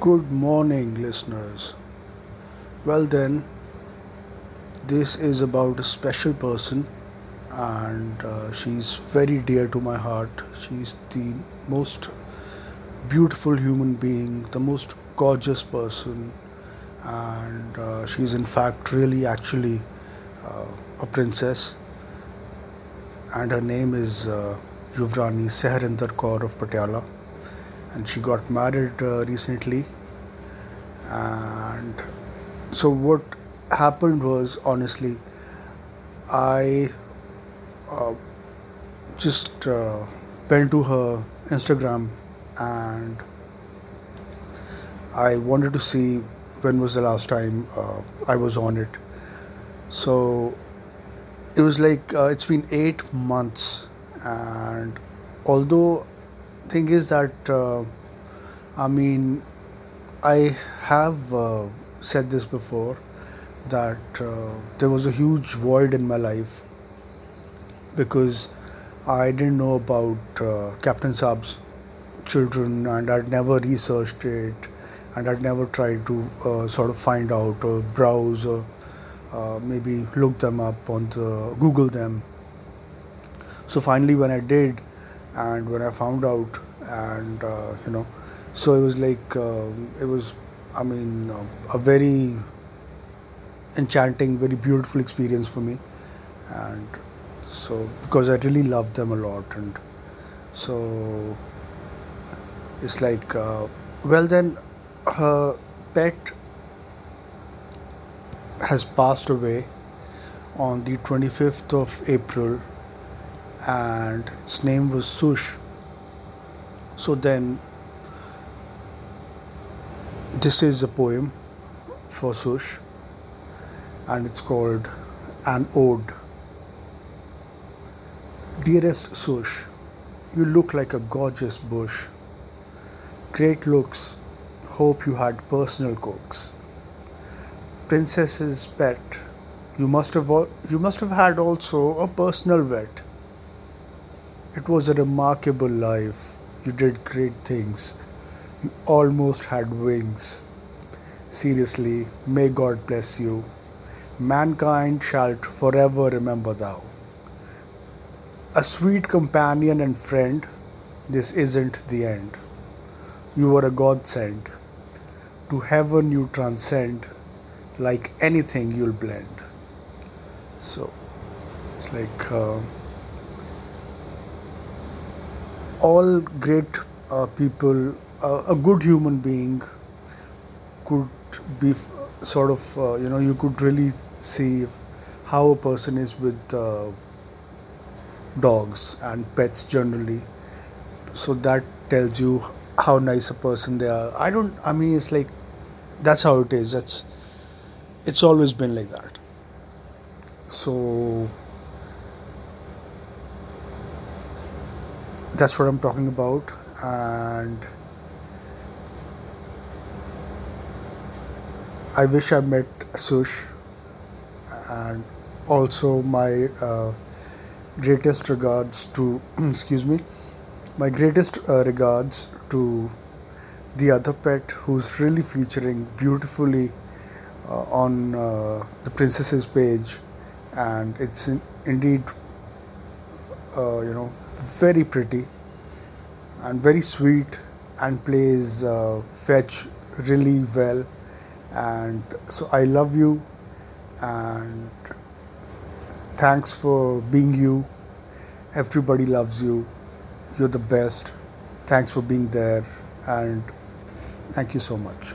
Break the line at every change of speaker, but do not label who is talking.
Good morning, listeners. Well, then, this is about a special person, and uh, she's very dear to my heart. She's the most beautiful human being, the most gorgeous person, and uh, she's in fact really actually uh, a princess, and her name is uh, Yuvrani Seharinder Kaur of Patiala, and she got married uh, recently. And so what happened was honestly i uh, just uh, went to her instagram and i wanted to see when was the last time uh, i was on it. So it was like uh, it's been 8 months and although thing is that uh, i mean I have uh, said this before that uh, there was a huge void in my life because I didn't know about uh, Captain Saab's children and I'd never researched it and I'd never tried to uh, sort of find out or browse or uh, maybe look them up on the Google them. So finally, when I did and when I found out, and uh, you know, so it was like um, it was i mean uh, a very enchanting very beautiful experience for me. And so because i really loved them a lot and so it's like uh, well then her pet has passed away on the 25th of april and its name was sush so then this is a poem for Sush and it's called An Ode. Dearest Sush, you look like a gorgeous bush. Great looks, hope you had personal cooks. Princess's pet, you must have you must have had also a personal vet. It was a remarkable life. You did great things you almost had wings. Seriously, may God bless you. Mankind shall forever remember thou. A sweet companion and friend, this isn't the end. You were a godsend. To heaven you transcend, like anything you'll blend. So, it's like uh, all great uh, people uh, a good human being could be sort of uh, you know you could really see if, how a person is with uh, dogs and pets generally. So that tells you how nice a person they are. I don't i mean it's like that's how it is. That's it's always been like that. So that's what i'm talking about. And I wish I met Sush and also my uh, greatest regards to excuse me my greatest uh, regards to the other pet who's really featuring beautifully uh, on uh, the princess's page. And it's in, indeed uh, you know very pretty and very sweet and plays uh, fetch really well and so I love you and thanks for being you. Everybody loves you. You're the best. Thanks for being there and thank you so much.